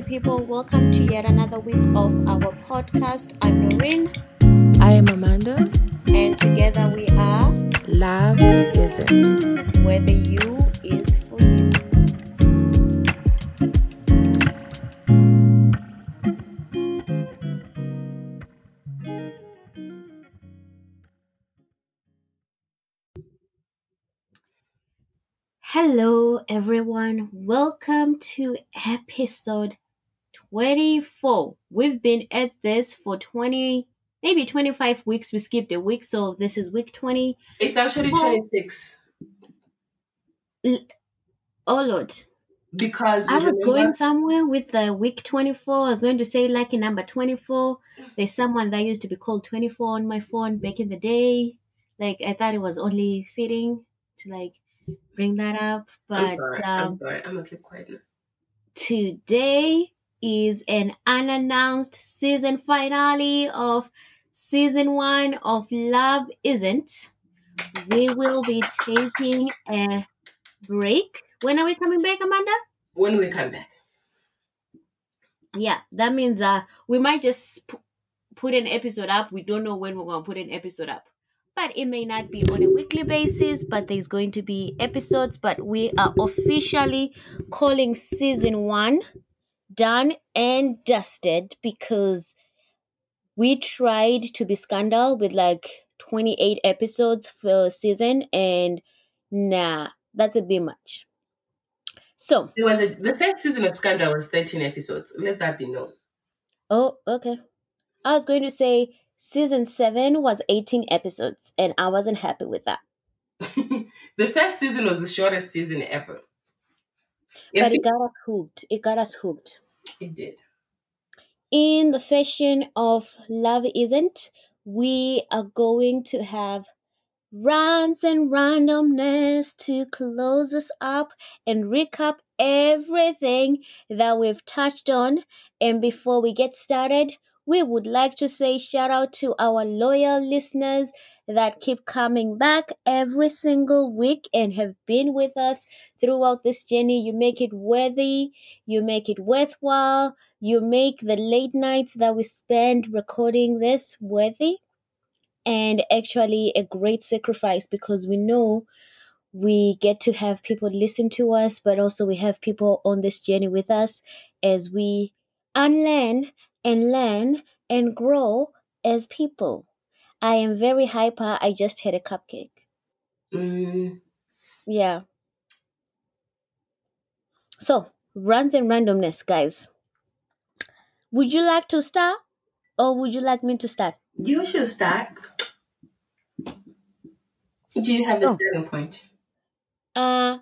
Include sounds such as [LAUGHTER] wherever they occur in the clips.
lovely people. Welcome to yet another week of our podcast. I'm Noreen, I am Amanda. and together we are Love isn't. Where the You is for You. Hello, everyone. Welcome to episode 24. We've been at this for 20, maybe 25 weeks. We skipped a week, so this is week 20. It's actually 26 Oh, Lord. because I was remember- going somewhere with the week 24. I was going to say lucky number 24. There's someone that used to be called 24 on my phone back in the day. Like, I thought it was only fitting to, like, bring that up. I'm But sorry. um, I'm sorry. I'm gonna keep quiet now. today is an unannounced season finale of season one of Love Isn't. We will be taking a break. When are we coming back, Amanda? When we come back, Yeah, that means uh we might just p- put an episode up. We don't know when we're gonna put an episode up, but it may not be on a weekly basis. But there's going to be episodes. But we are officially calling season one done and dusted because we tried to be scandal with like 28 episodes for a season, and nah, that's a bit much. So, there was a the first season of Scandal was 13 episodes. Let that be known. Oh, okay. I was going to say season seven was 18 episodes, and I wasn't happy with that. [LAUGHS] the first season was the shortest season ever. But it got us hooked. It got us hooked. it did. In the fashion of Love Isn't, we are going to have rants and randomness to close us up and recap everything that we've touched on. And before we get started, we would like to say shout out to our loyal listeners that keep coming back every single week and have been with us throughout this journey. You make it worthy, you make it worthwhile, you make the late nights that we spend recording this worthy and actually a great sacrifice because we know we get to have people listen to us, but also we have people on this journey with us as we unlearn and learn and grow as people. I am very hyper. I just had a cupcake. Mm, Yeah. So, rants and randomness, guys. Would you like to start or would you like me to start? you should start. Do you have a Oh. starting point? Uh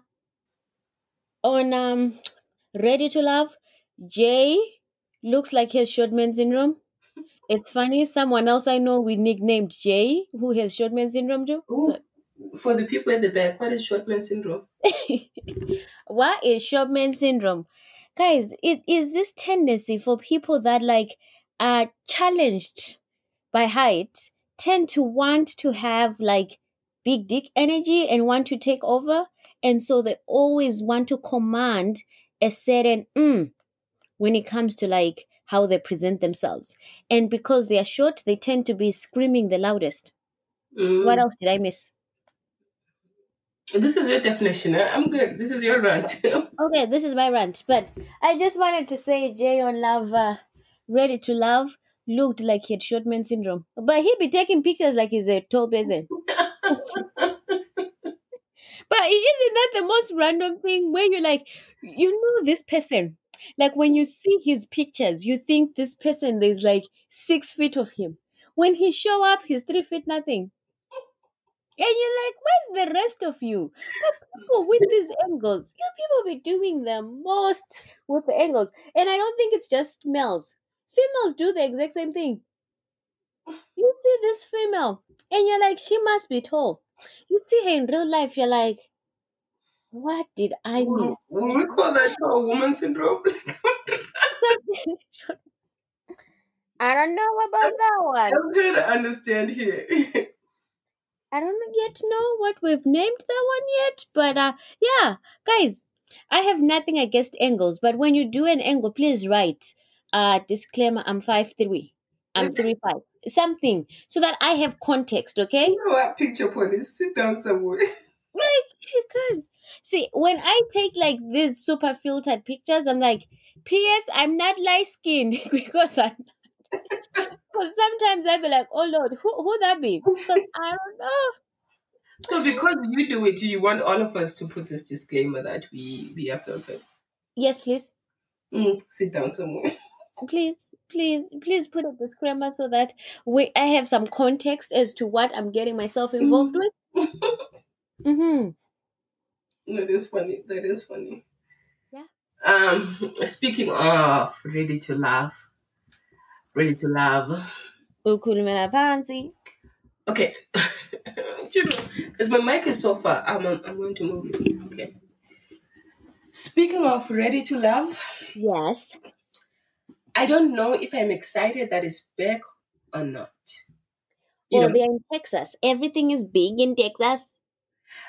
on um Ready to Love, Jay looks like he has Shortman syndrome. It's funny, someone else I know we nicknamed Jay who has Shortman syndrome too. Ooh, for the people at the back, what is Shortman syndrome? [LAUGHS] what is Shortman syndrome? Guys, it is this tendency for people that like are challenged by height tend to want to have like big dick energy and want to take over. And so they always want to command a certain mm when it comes to like how they present themselves. And because they are short, they tend to be screaming the loudest. Mm, What else did I miss? This is your definition. I'm good. This is your rant. [LAUGHS] Okay, this is my rant, but I just wanted to say Jay on Love, uh, Ready to Love, looked like he had short man syndrome. But he'd be taking pictures like he's a tall person. [LAUGHS] But isn't that the most random thing where you're like, you know this person? Like when you see his pictures, you think this person there's like six feet of him. When he show up, he's three feet nothing. And you're like, where's the rest of you? But people with these angles, you people be doing the most with the angles. And I don't think it's just males. Females do the exact same thing. You see this female, and you're like, she must be tall. You see her in real life, you're like, what did I miss? Will we call that tall woman syndrome? [LAUGHS] I don't know about that one. I'm trying to understand here. [LAUGHS] I don't yet know what we've named that one yet, but uh, yeah, guys, I have nothing against angles, but when you do an angle, please write uh disclaimer. I'm five three. I'm three five. Something so that I have context. Okay. You know what? Picture police. Sit down somewhere. Like because see when I take like these super filtered pictures, I'm like, P.S. I'm not light skinned [LAUGHS] because I'm. Because [LAUGHS] sometimes I'd be like, oh Lord, who who that be? Because I don't know. So because you do it, do you want all of us to put this disclaimer that we we are filtered? Yes, please. Mm, sit down somewhere. [LAUGHS] please please please put a disclaimer so that we i have some context as to what i'm getting myself involved with mm-hmm. That is funny. That is funny. Yeah. Um, speaking of ready to laugh, ready to laugh. Ukhulumela phansi. Okay. you know, because my mic is so far, I'm I'm going to move. Okay. Speaking of ready to love. yes I don't know if I'm excited that it's back or not. You well know, they're in texas everything is big in texas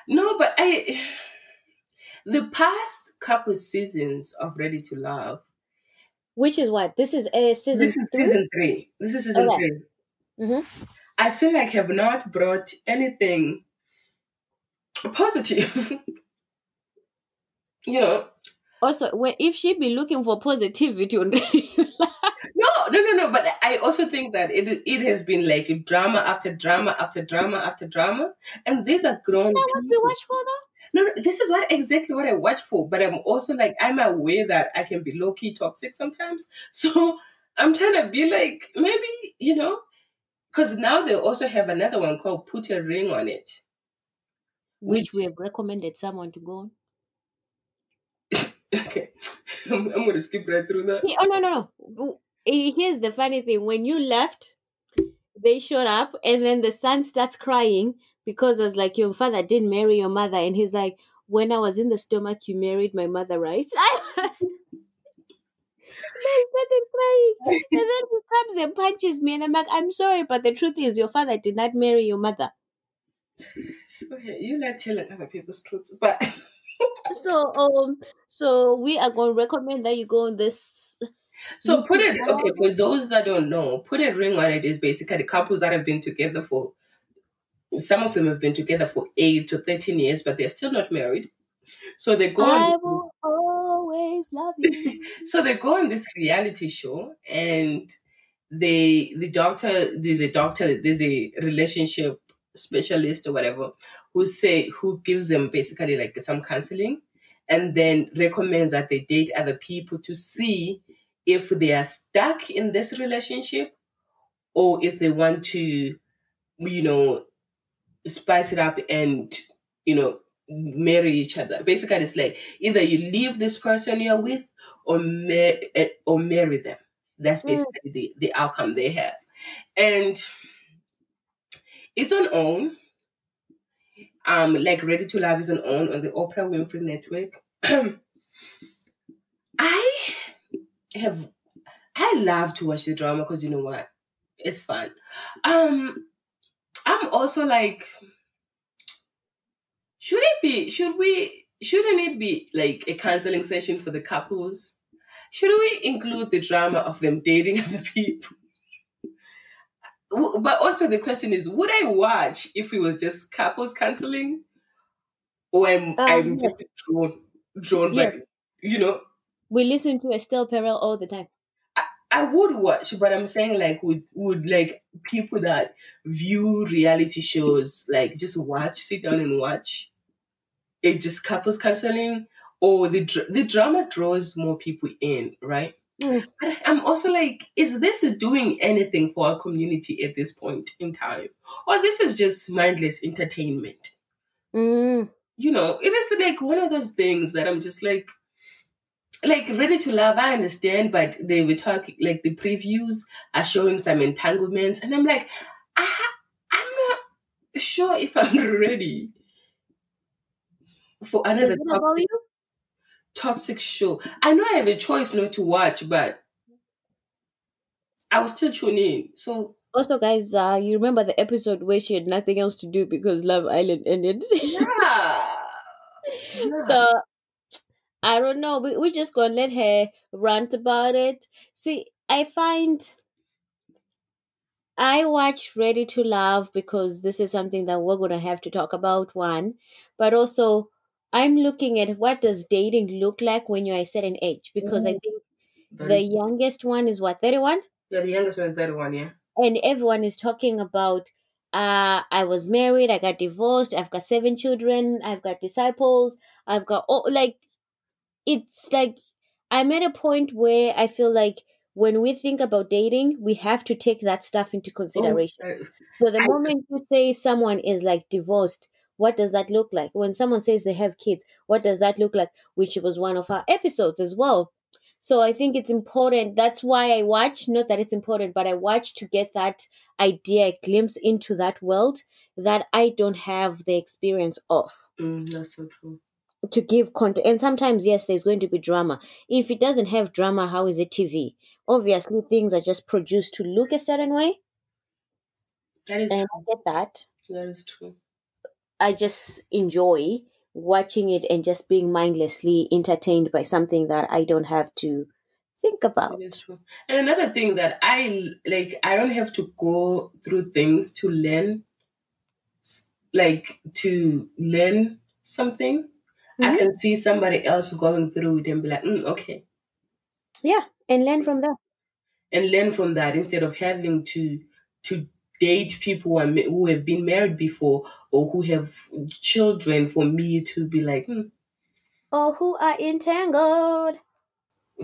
no, but I. The past couple seasons of Ready to Love. which is what this is a season This is three season three. This is season Okay. three. mm-hmm. I feel like have not brought anything positive. [LAUGHS] you know, also when if she be looking for positivity on [LAUGHS] no, no, no, no. But I also think that it it has been like drama after drama after drama after drama, and these are grown That what we watch for though No, no, this is what exactly what I watch for. But I'm also like I'm aware that I can be low key toxic sometimes. [LAUGHS] So I'm trying to be like maybe you know, because now they also have another one called Put a Ring on It. which we have recommended someone to go on [LAUGHS] Okay, [LAUGHS] I'm, I'm gonna skip right through that. Oh no no no here's the funny thing when you left they showed up and then the son starts crying because I was like your father didn't marry your mother and he's like when I was in the stomach you married my mother right [LAUGHS] I was they started crying and then he comes and punches me and I'm like I'm sorry but the truth is your father did not marry your mother Okay, you like telling other people's truths, but [LAUGHS] so um so we are going to recommend that you go on this so put it okay for those that don't know. Put a ring on it is basically couples that have been together for. Some of them have been together for eight to thirteen years, but they're still not married. So they go I on. will always love you [LAUGHS] So they go on this reality show, and they the doctor there's a doctor there's a relationship specialist or whatever who say who gives them basically like some counseling, and then recommends that they date other people to see if they are stuck in this relationship or if they want to you know spice it up and you know marry each other. Basically it's like either you leave this person you're with or mar- eh, or marry them. That's Mm. basically the, the outcome they have. And it's on own. Um like ready to love is on own on the oprah winfrey network. [CLEARS THROAT] I have i love to watch the drama because you know what? It's fun. Um i'm also like should it be should we shouldn't it be like a counseling session for the couples should we include the drama of them dating [LAUGHS] other people but also the question is would i watch if it was just couples counseling or i'm i'm Um, yes. just drawn drawn Yes. by you know We listen to Esther Perel all the time. I would watch, but I'm saying like would would like people that view reality shows like just watch, sit down and watch. It just couples counseling or the dr- the drama draws more people in, right? Mm. But I'm also like, is this doing anything for our community at this point in time, or this is just mindless entertainment? Mm. You know, it is like one of those things that I'm just like, like ready to love. I understand, but they were talking like the previews are showing some entanglements, and I'm like, I, I'm not sure if I'm [LAUGHS] ready for another toxic, toxic show. I know I have a choice not to watch, but I will still tune in. So Also, guys, uh, you remember the episode where she had nothing else to do because Love Island ended? yeah, yeah. [LAUGHS] so I don't know. We we just gonna let her rant about it. See, I find I watch Ready to Love because this is something that we're gonna have to talk about. One, but also I'm looking at what does dating look like when you're a certain age because I Ooh. think the youngest one is what 31 yeah, the youngest one is that one, yeah. and everyone is talking about uh i was married i got divorced i've got seven children i've got disciples i've got all like it's like i'm at a point where i feel like when we think about dating we have to take that stuff into consideration. Oh, so the I- moment you say someone is like divorced what does that look like? When someone says they have kids what does that look like? Which was one of our episodes as well. So i think it's important that's why i watch not that it's important but i watch to get that idea a glimpse into that world that i don't have the experience of. Mm, that's so true. To give content and sometimes yes there's going to be drama if it doesn't have drama how is it tv obviously things are just produced to look a certain way That is and true. i get that That is true. I just enjoy watching it and just being mindlessly entertained by something that I don't have to think about. That is true. And another thing that I like, I don't have to go through things to learn, like to learn something. I Mhm. can see somebody else going through it and be like, mm, okay, Yeah, and learn from that. and learn from that instead of having to to date people who, are, who have been married before or who have children. For me to be like, hmm, Or who are entangled.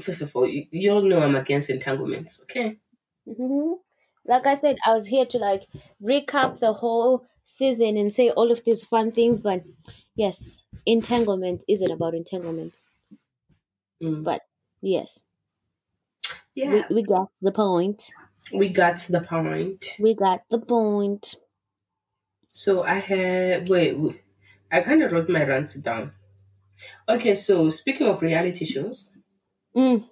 first of all, you, you all know I'm against entanglements, okay? Mhm. Like I said, I was here to like recap the whole season and say all of these fun things, but yes, entanglement isn't about entanglement. Mm. But yes, Yeah, we, we got the point. we got the point. We got the point. So I had wait, wait I kind of wrote my rants down. Okay, so speaking of reality shows, Mm.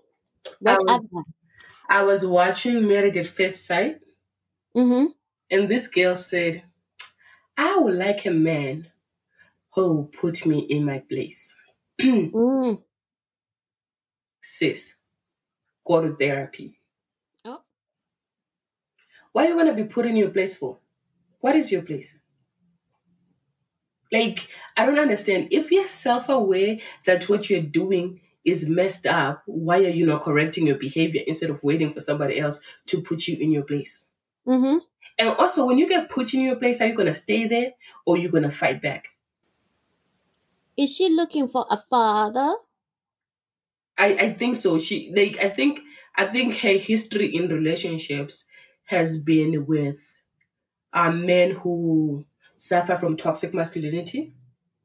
What Um, other? I was watching Married at First Sight, Mm-hmm. and this girl said, "I would like a man who put me in my place." [CLEARS THROAT] Mm. Sis, go to therapy. Oh. Why you wanna be put in your place for? What is your place? Like, I don't understand. If you're self-aware that what you're doing is messed up, why are you not correcting your behavior instead of waiting for somebody else to put you in your place? Mm-hmm. And also, when you get put in your place, are you gonna stay there or you gonna fight back? Is she looking for a father? I, I think so. She like I think I think her history in relationships has been with uh, men who suffer from toxic masculinity.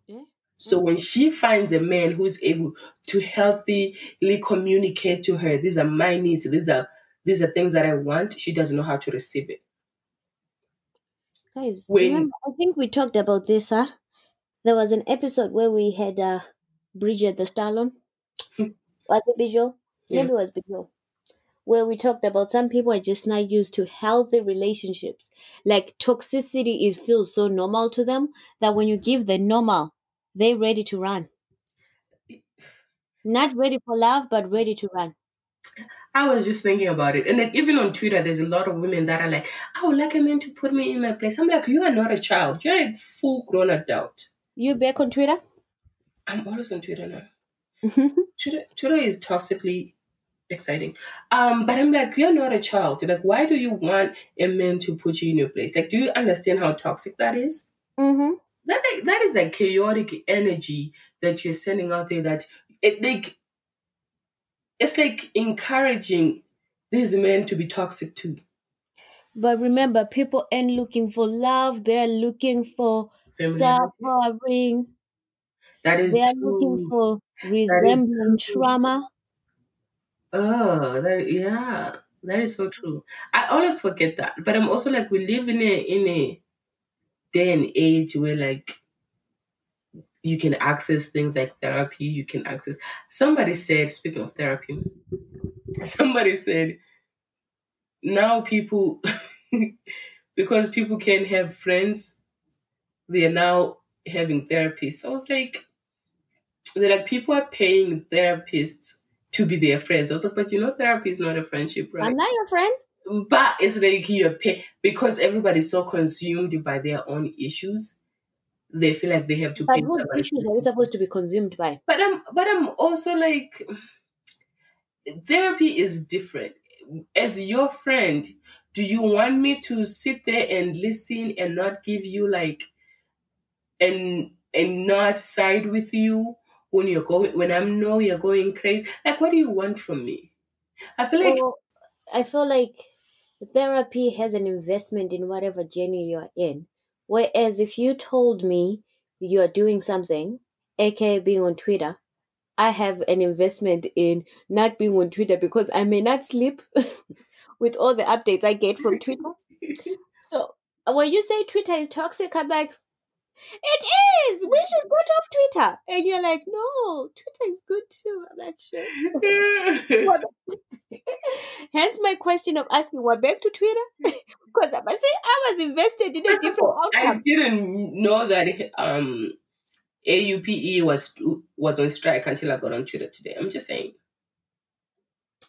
Yeah. So when she finds a man who's able to healthily communicate to her, these are my needs, these are these are things that I want, she doesn't know how to receive it. Guys, When- remember, I think we talked about this, huh? There was an episode where we had uh, Bridget the Stallone. [LAUGHS] was it Bijou? Yeah. Maybe it was Bijou. Where we talked about some people are just not used to healthy relationships. Like toxicity is feels so normal to them that when you give the normal, they're ready to run. [SIGHS] Not ready for love, but ready to run. I was just thinking about it. And then even on Twitter, there's a lot of women that are like, I would like a man to put me in my place. I'm like, you are not a child. You're a full grown adult. You back on Twitter? I'm always on Twitter now. Twitter, Twitter is toxically exciting. Um, but I'm like, you're not a child. Like, why do you want a man to put you in your place? Like, do you understand how toxic that is? mm-hmm. That that is like chaotic energy that you're sending out there. That it like it's like encouraging these men to be toxic too. But remember, people ain't looking for love. They're looking for Suffering. That is They are true. looking for resembling trauma. Oh, that yeah, that is so true. I always forget that, but I'm also like we live in a in a day and age where like you can access things like therapy. You can access. Somebody said, speaking of therapy, [LAUGHS] somebody said now people [LAUGHS] because people can have friends, they are now having therapists. I was like, they're like people are paying therapists to be their friends. I was like, but you know, therapy is not a friendship, right? I'm not your friend. But it's like you're pay because everybody's so consumed by their own issues. They feel like they have to But pay. whose issues are we supposed to be consumed by? but I'm but I'm also like therapy is different. As your friend, do you want me to sit there and listen and not give you like and and not side with you when you're going when I'm know you're going crazy? Like what do you want from me? I feel like I feel like therapy has an investment in whatever journey you're in. Whereas if you told me you're doing something, aka being on Twitter, I have an investment in not being on Twitter because I may not sleep [LAUGHS] with all the updates I get from Twitter. [LAUGHS] So when you say Twitter is toxic, I'm like, it is. We should get off Twitter. And you're like, no, Twitter is good too. I'm like, sure. [LAUGHS] Hence my question of asking, what back to Twitter? [LAUGHS] Because I must say I was invested in a First different all, I didn't know that um AUPE was was on strike until I got on Twitter today. I'm just saying.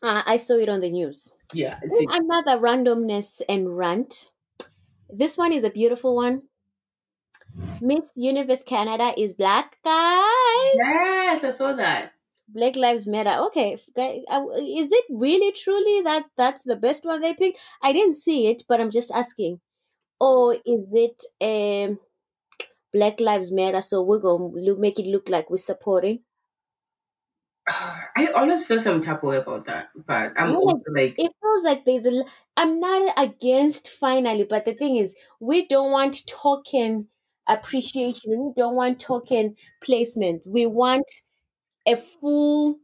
Uh, I saw it on the news. Yeah, Another randomness and rant. This one is a beautiful one. Miss Universe Canada is black, guys. yes, I saw that. Black Lives Matter. Okay, uh, is it really truly that that's the best one they picked? I didn't see it, but I'm just asking. Or is it um, Black Lives Matter? So we're gonna make it look like we're supporting. [SIGHS] I always feel some type of way about that, but I'm Yeah. also like, It feels like there's a. I'm not against finally, but the thing is, we don't want token appreciation. We don't want token placement. We want a full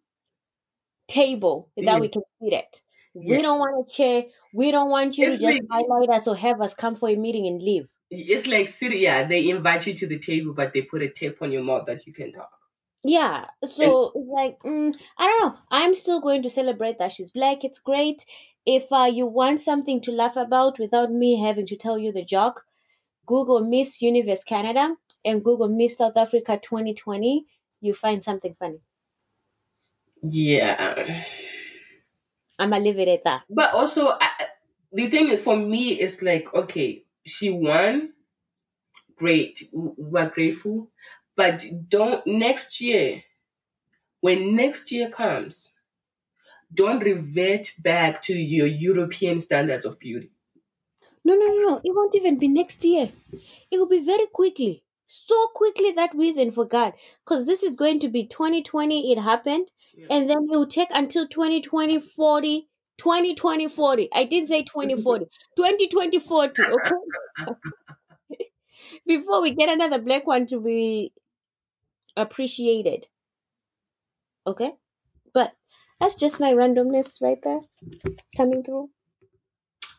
table that we can sit at. We don't want a chair. We don't want you It's to just like- highlight us or have us come for a meeting and leave. it's like. Yeah, they invite you to the table, but they put a tape on your mouth that you can talk. Yeah, so it's like mm, I don't know. I'm still going to celebrate that she's black. It's great. If uh, you want something to laugh about without me having to tell you the joke, Google Miss Universe Canada and Google Miss South Africa 2020. You find something funny. Yeah, I'ma leave it at that. but also I, the thing is, for me, it's like okay, she won. Great, we're grateful, but don't next year. When next year comes, don't revert back to your European standards of beauty. No, no, no, no. It won't even be next year. It will be very quickly. So quickly that we even forgot. Because this is going to be 2020, it happened. Yeah. And then it will take until 2020, 40, 2020, 40. I did say 2040. 2020, [LAUGHS] 40, okay? [LAUGHS] Before we get another black one to be appreciated. Okay? But that's just my randomness right there coming through.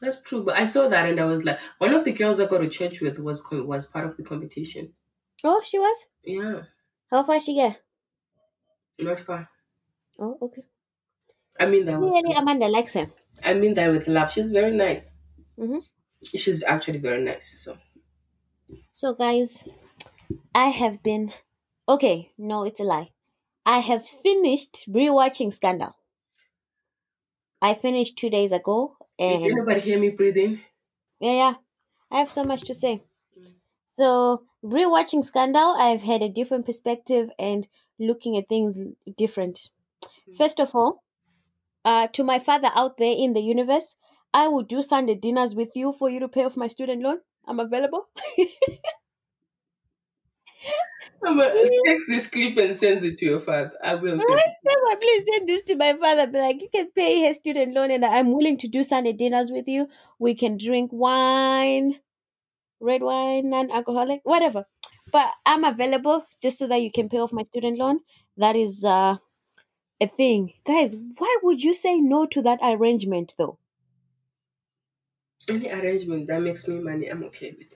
That's true, but I saw that and I was like, one of the girls I go to church with was com- was part of the competition. Oh, she was? Yeah, How far she get? not far. Oh, okay. I mean that. With, Amanda likes him. I mean that with love. She's very nice. Mhm. She's actually very nice. So So, guys, I have been. Okay, no, it's a lie. I have finished rewatching Scandal. I finished two days ago, And anybody hear me breathing? yeah, yeah, I have so much to say. So, rewatching Scandal, I've had a different perspective and looking at things different. First of all, uh, to my father out there in the universe, I will do Sunday dinners with you for you to pay off my student loan. I'm available. [LAUGHS] I'm gonna text this clip and send it to your father. I will send Right? Someone please send this to my father. Be like, you can pay his student loan, and I'm willing to do Sunday dinners with you. We can drink wine, red wine, non-alcoholic, whatever. But I'm available just so that you can pay off my student loan. That is uh, a thing, guys. Why would you say no to that arrangement, though? Any arrangement that makes me money, I'm okay with.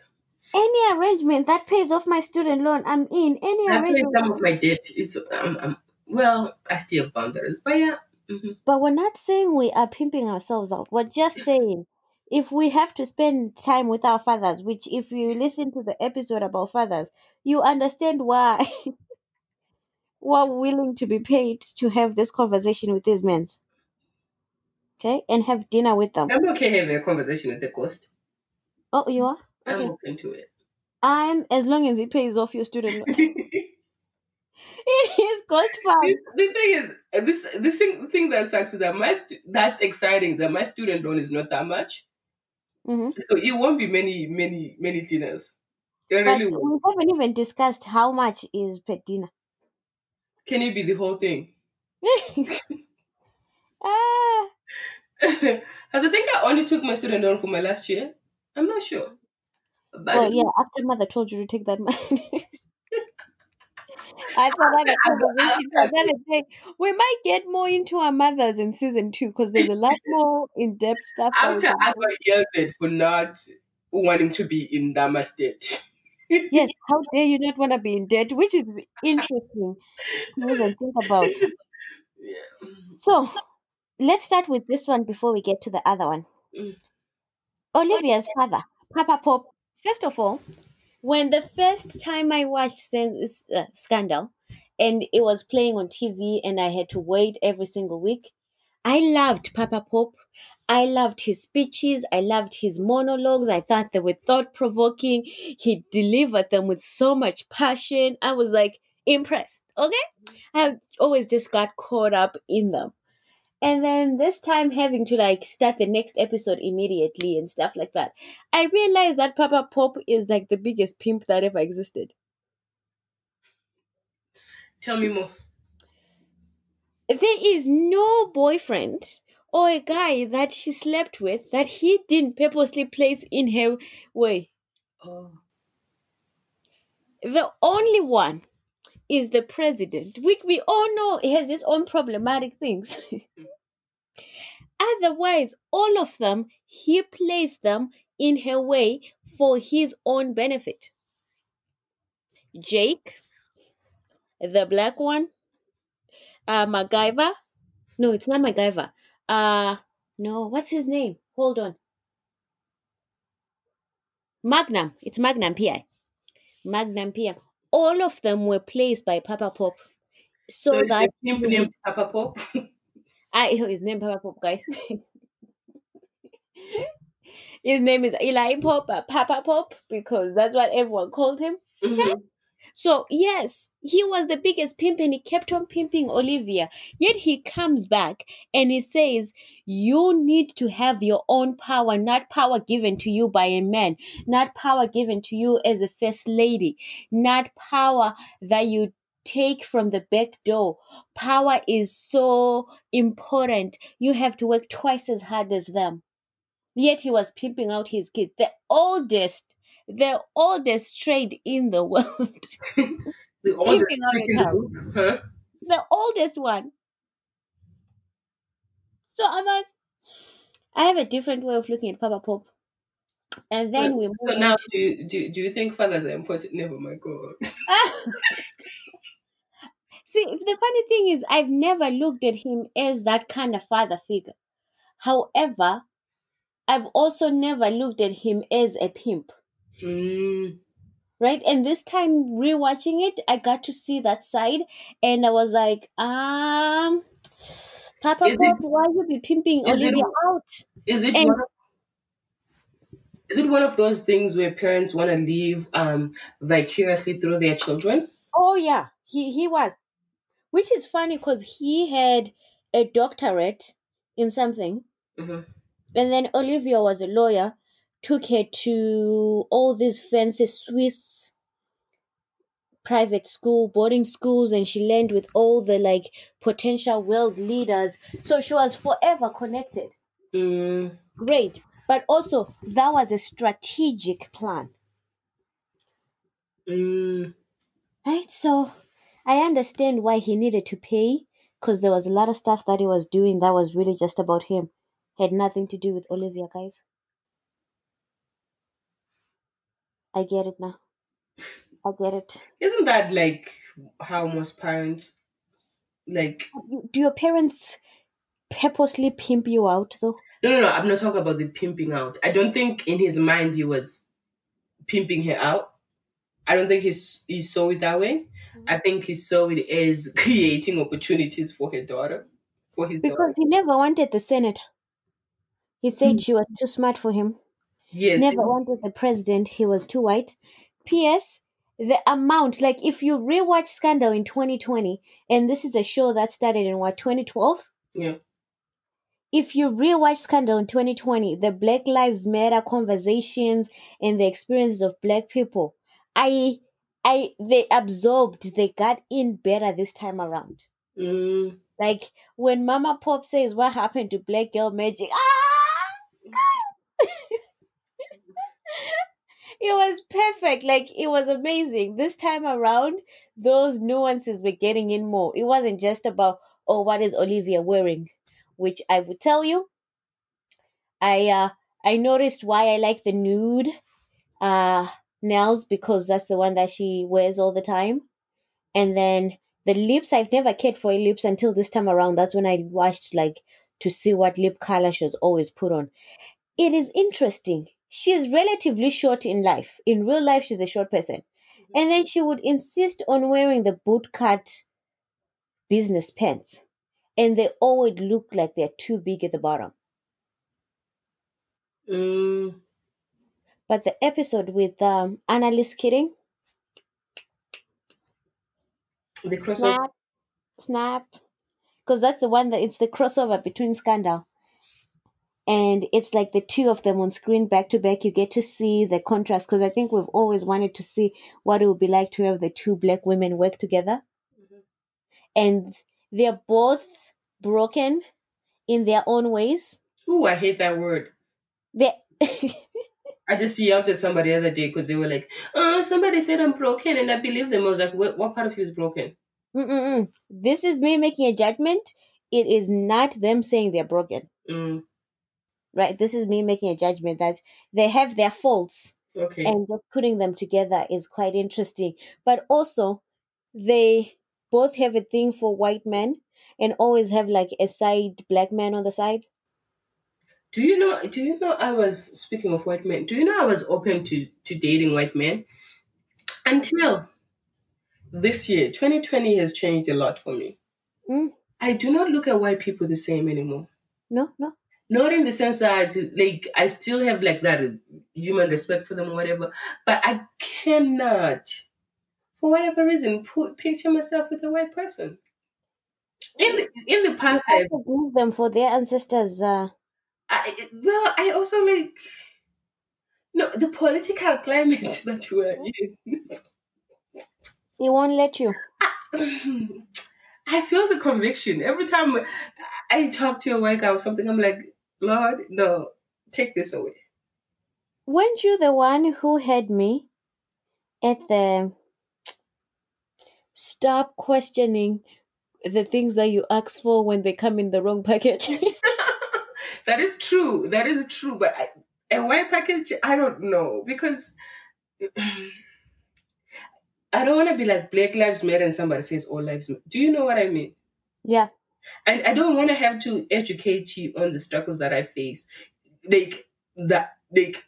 Any arrangement that pays off my student loan, I'm in. Any I paid arrangement. some of my debt. It's um, um well, I still have boundaries, but yeah. mhm. But we're not saying we are pimping ourselves out. We're just saying if we have to spend time with our fathers, which if you listen to the episode about fathers, you understand why [LAUGHS] we're willing to be paid to have this conversation with these men. Okay, and have dinner with them. I'm okay having a conversation with the ghost. Oh, you are? I'm Okay. open to it. I'm as long as it pays off your student loan. it is cost the, the thing is, uh, this this thing, thing that sucks is that my stu- that's exciting. That my student loan is not that much, Mhm. so it won't be many many many dinners. It But really won't. we haven't even discussed how much is per dinner. Can it be the whole thing? [LAUGHS] ah, As I think I only took my student loan for my last year. I'm not sure, but oh yeah, after mother told you to take that money. Another conversation for another day. We might get more into our mothers in season two because there's a lot more in-depth stuff. after I got yelled at for not wanting to be in that much debt. Yes, [LAUGHS] how dare you not want to be in debt, which is interesting to even think about. yeah. [LAUGHS] So let's start with this one before we get to the other one. Mm. Olivia's father, Papa Pope. First of all, when the first time I watched uh, Scandal and it was playing on TV and I had to wait every single week, I loved Papa Pope. I loved his speeches. I loved his monologues. I thought they were thought provoking. He delivered them with so much passion. I was like impressed. Okay. I always just got caught up in them. And then this time having to like start the next episode immediately and stuff like that. I realized that Papa Pope is like the biggest pimp that ever existed. Tell me more. There is no boyfriend or a guy that she slept with that he didn't purposely place in her way. Oh. The only one is the president, which we all know has his own problematic things. [LAUGHS] Otherwise, all of them, he placed them in her way for his own benefit. Jake, the black one, uh, MacGyver. No, it's not MacGyver. Uh, no, what's his name? Hold on. Magnum. It's Magnum PI. Magnum PI. All of them were placed by Papa Pope. So, So that pimp named Papa Pope. [LAUGHS] I his name Papa Pope, guys. [LAUGHS] his name is Eli Pope, uh, Papa Pope, because that's what everyone called him. Mhm. So yes, he was the biggest pimp and he kept on pimping Olivia. Yet he comes back and he says, You need to have your own power, not power given to you by a man, not power given to you as a first lady, not power that you take from the back door. Power is so important. You have to work twice as hard as them. Yet he was pimping out his kid, the oldest, the oldest trade in the world. [LAUGHS] [LAUGHS] The oldest in the huh? the oldest one. So I'm like, I have a different way of looking at Papa Pope. And then we move So now, do you, do, do you think fathers are important? Never, my God. [LAUGHS] See, the funny thing is, I've never looked at him as that kind of father figure. However, I've also never looked at him as a pimp. Mm. right? And this time rewatching it, I got to see that side, and I was like, um, Papa Is it- Pop, why you be pimping is it- Olivia out? Is it And- one of, is it one of those things where parents want to live um, vicariously through their children? Oh yeah, he he was, which is funny because he had a doctorate in something, Mhm. and then Olivia was a lawyer, took her to all these fancy Swiss private school boarding schools and she learned with all the like potential world leaders. So she was forever connected. Mm. great. But also that was a strategic plan. Mm. right? So i understand why he needed to pay because there was a lot of stuff that he was doing that was really just about him. Had nothing to do with olivia guys i get it now i get it Isn't that like how most parents like? Do your parents purposely pimp you out though No, no, no. I'm not talking about the pimping out. I don't think in his mind he was pimping her out. I don't think he's he saw it that way. I mm. think he saw it as [LAUGHS] creating opportunities for her daughter, for his daughter. Because he never wanted the Senate. He said hmm. she was too smart for him. Yes, Never with the president. He was too white. P.S. The amount, like if you rewatch Scandal in 2020, and this is a show that started in what 2012. yeah. If you rewatch Scandal in 2020, the Black Lives Matter conversations and the experiences of Black people, I, I, they absorbed. They got in better this time around. Mm, Like when Mama Pope says, "What happened to Black Girl Magic?" Ah, it was perfect. Like it was amazing. This time around, those nuances were getting in more. It wasn't just about, "Oh, what is Olivia wearing?" Which I would tell you. I uh I noticed why I like the nude uh nails because that's the one that she wears all the time. And then the lips, I've never cared for lips until this time around. That's when I watched like to see what lip color she always put on. It is interesting. She is relatively short in life. In real life, she's a short person. And then she would insist on wearing the bootcut business pants. And they always look like they're too big at the bottom. mm, But the episode with um, Annalise Keating, the crossover. snap, snap, because that's the one that it's the crossover between Scandal, and it's like the two of them on screen back to back. You get to see the contrast because I think we've always wanted to see what it would be like to have the two black women work together, and they're both broken in their own ways. Ooh, I hate that word. They [LAUGHS] I just yelled at somebody the other day because they were like, "Oh, somebody said I'm broken," and I believe them. I was like, "What, what part of you is broken?" Mm-mm-mm. This is me making a judgment. It is not them saying they're broken. Mm, right? This is me making a judgment that they have their faults okay. and just putting them together is quite interesting. But also, they both have a thing for white men and always have like a side black man on the side. Do you know? Do you know? I was speaking of white men. Do you know I was open to to dating white men until this year. 2020 has changed a lot for me. Mm. I do not look at white people the same anymore. No, no. Not in the sense that like I still have like that human respect for them or whatever, but I cannot, for whatever reason, put picture myself with a white person. In the, in the past, I I, forgive them for their ancestors. Uh, I well, I also like no the political climate [LAUGHS] that you are in. they won't let you. I feel the conviction every time I talk to a white guy or something. I'm like, Lord, no, take this away. Weren't you the one who had me at the stop questioning the things that you ask for when they come in the wrong package? [LAUGHS] [LAUGHS] that is true. That is true. But I, a white package, I don't know because [CLEARS THROAT] I don't want to be like Black Lives Matter and somebody says all lives matter. Do you know what I mean? yeah. And I don't want to have to educate you on the struggles that I face, like that, like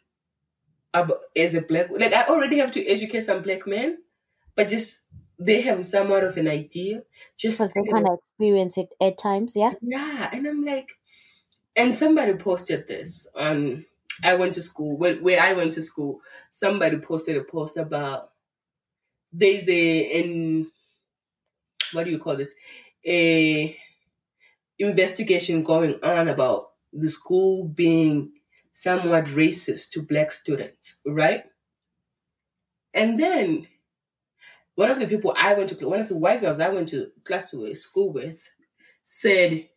as a black, like I already have to educate some black men, but just they have somewhat of an idea. Just Because they kind of experience it at times. Yeah. yeah, and I'm like, and somebody posted this on. I went to school where, where I went to school. Somebody posted a post about there's a in what do you call this a investigation going on about the school being somewhat racist to black students, right? And then one of the people I went to, one of the white girls I went to class to school with, said,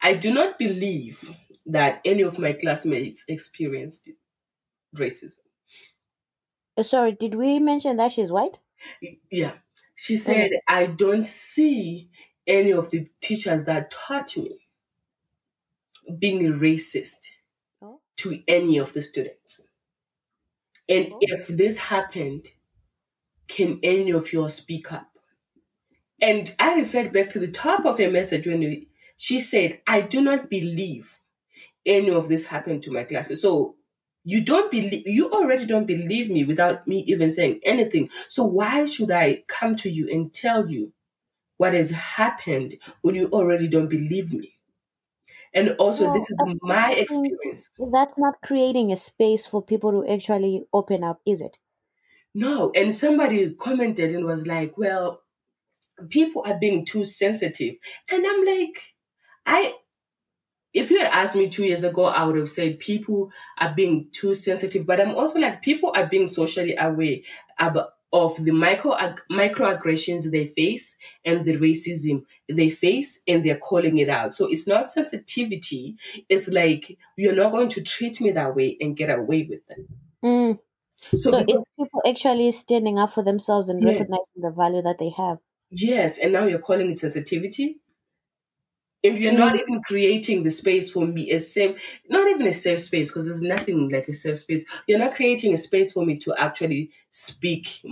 "I do not believe that any of my classmates experienced racism." Uh, Sorry, did we mention that she's white? Yeah, she said, "I don't see any of the teachers that taught me being racist Oh. to any of the students." And Oh. if this happened, can any of you speak up? And I referred back to the top of her message when we, she said, I do not believe any of this happened to my classes. So you don't believe you already don't believe me without me even saying anything so why should i come to you and tell you what has happened when you already don't believe me and also this is my experience that's not creating a space for people to actually open up, is it? no and somebody commented and was like well people are being too sensitive and i'm like i if you had asked me two years ago, I would have said people are being too sensitive. But I'm also like people are being socially aware ab- of the micro ag- microaggressions they face and the racism they face, and they're calling it out. So it's not sensitivity. It's like you're not going to treat me that way and get away with it. Mm. So, So because, people actually standing up for themselves and yes, recognizing the value that they have. yes, and now you're calling it sensitivity. if you're Mm. not even creating the space for me a safe not even a safe space because there's nothing like a safe space you're not creating a space for me to actually speak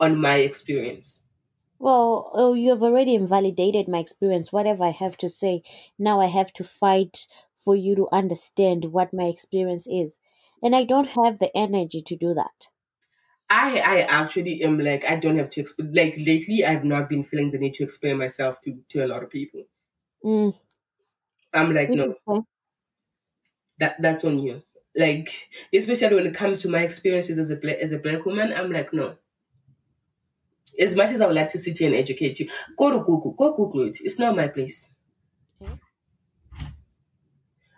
on my experience Well, oh, you have already invalidated my experience. Whatever I have to say, now I have to fight for you to understand what my experience is. And I don't have the energy to do that. i i actually am like i don't have to explain like lately i've not been feeling the need to explain myself to to a lot of people Mm, i'm like no fine. that that's on you like especially when it comes to my experiences as a as a black woman i'm like no as much as i would like to sit here and educate you go to google go google it it's not my place Yeah.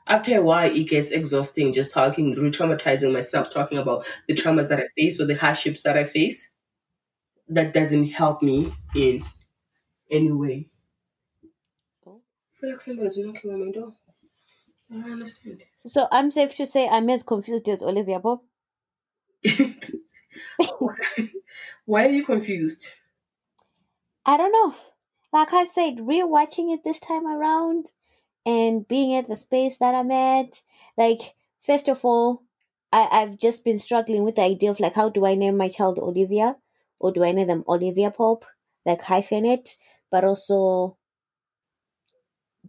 after a while it gets exhausting just talking re-traumatizing myself talking about the traumas that i face or the hardships that i face that doesn't help me in any way Oh. I feel like somebody's knocking on my door i don't understand So I'm safe to say I'm as confused as Olivia Pope. [LAUGHS] why are you confused I don't know. Like I said, rewatching it this time around and being at the space that I'm at, like first of all, I, I've just been struggling with the idea of like how do I name my child Olivia? Or do I name them Olivia Pope? Like hyphen it, but also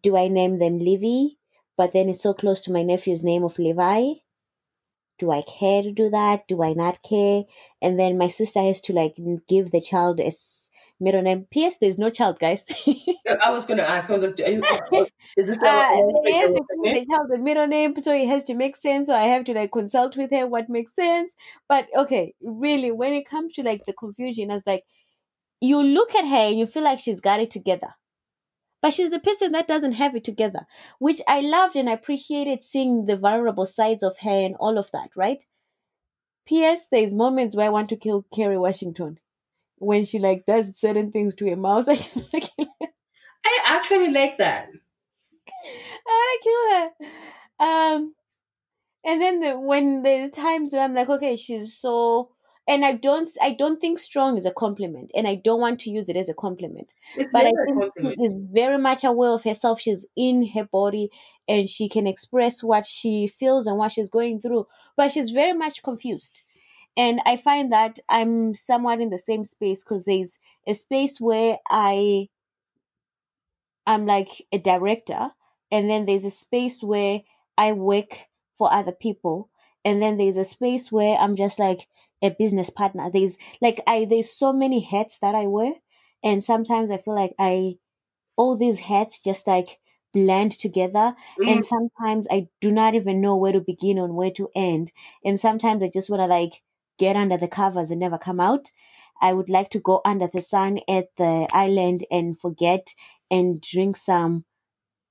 do I name them Livy? But then it's so close to my nephew's name of Levi. Do I care to do that? Do I not care? And then my sister has to like give the child a middle name. P.S. There's no child, guys. [LAUGHS] i was gonna ask i was like you [LAUGHS] is this uh, the they has to give the child the middle name, so it has to make sense. So I have to like consult with her what makes sense. But okay, really, when it comes to like the confusion, I was like, you look at her and you feel like she's got it together. But she's the person that doesn't have it together, which I loved and I appreciated seeing the vulnerable sides of her and all of that, right? P.S. There's moments where I want to kill Kerry Washington when she like does certain things to her mouth. I just want to kill her. i actually like that I want to kill her. Um, and then the, when there's times where I'm like, okay, she's so, and I don't, I don't think strong is a compliment, and I don't want to use it as a compliment. it's But I think she is very much aware of herself. She's in her body, and she can express what she feels and what she's going through. But she's very much confused. And I find that I'm somewhat in the same space because there's a space where I I'm like a director, and then there's a space where I work for other people, and then there's a space where I'm just like a business partner. There's like I there's so many hats that I wear, and sometimes I feel like I all these hats just like blend together, Mm, and sometimes I do not even know where to begin and where to end, and sometimes I just want to like get under the covers and never come out. I would like to go under the sun at the island and forget and drink some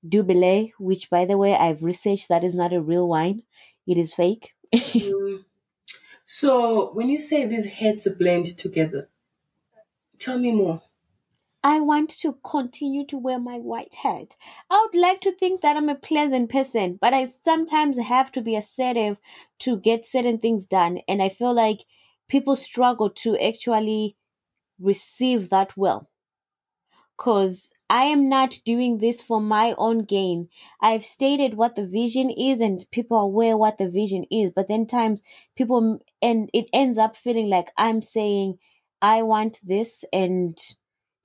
Dubele, which by the way I've researched that is not a real wine. It is fake. [LAUGHS] mm. So when you say these heads blend together tell me more I want to continue to wear my white hat. I would like to think that I'm a pleasant person, but I sometimes have to be assertive to get certain things done. And I feel like people struggle to actually receive that well. Because I am not doing this for my own gain. I've stated what the vision is, and people are aware what the vision is. But then times people, and it ends up feeling like I'm saying, I want this, and